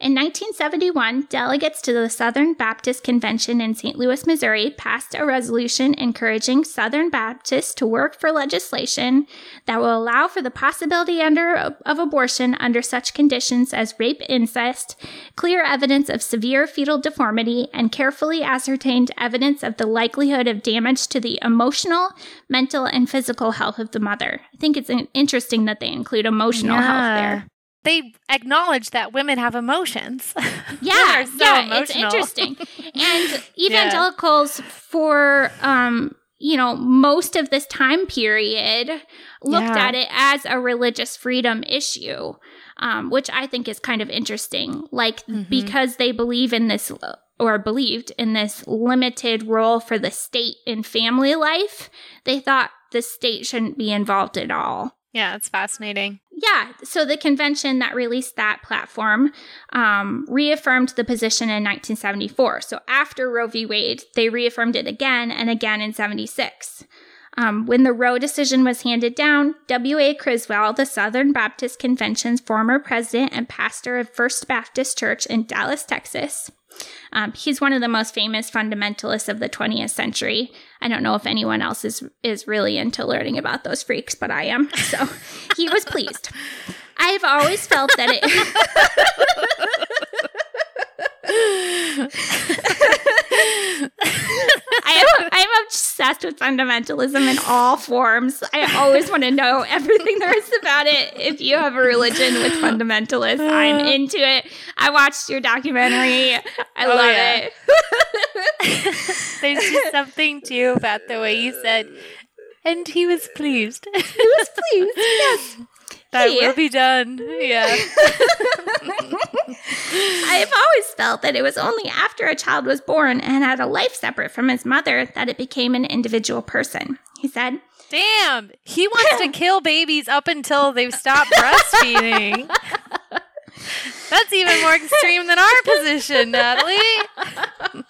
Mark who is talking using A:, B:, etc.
A: In 1971, delegates to the Southern Baptist Convention in St. Louis, Missouri passed a resolution encouraging Southern Baptists to work for legislation that will allow for the possibility under, of abortion under such conditions as rape, incest, clear evidence of severe fetal deformity, and carefully ascertained evidence of the likelihood of damage to the emotional, mental, and physical health of the mother. I think it's interesting that they include emotional yeah. health there
B: they acknowledge that women have emotions.
A: Yeah, so yeah, emotional. it's interesting. and evangelicals yeah. for um, you know, most of this time period looked yeah. at it as a religious freedom issue, um, which I think is kind of interesting. Like mm-hmm. because they believe in this or believed in this limited role for the state in family life, they thought the state shouldn't be involved at all.
B: Yeah, it's fascinating.
A: Yeah, so the convention that released that platform um, reaffirmed the position in 1974. So after Roe v. Wade, they reaffirmed it again and again in 76. Um, when the Roe decision was handed down, W.A. Criswell, the Southern Baptist Convention's former president and pastor of First Baptist Church in Dallas, Texas, um, he's one of the most famous fundamentalists of the 20th century. I don't know if anyone else is is really into learning about those freaks, but I am. So he was pleased. I've always felt that it. I am, With fundamentalism in all forms. I always want to know everything there is about it. If you have a religion with fundamentalists, I'm uh. into it. I watched your documentary. I oh, love yeah.
B: it. There's just something too about the way you said, and he was pleased.
A: He was pleased. Yes.
B: That hey. will be done. Yeah.
A: I've always felt that it was only after a child was born and had a life separate from his mother that it became an individual person. He said,
B: Damn, he wants to kill babies up until they've stopped breastfeeding. That's even more extreme than our position, Natalie.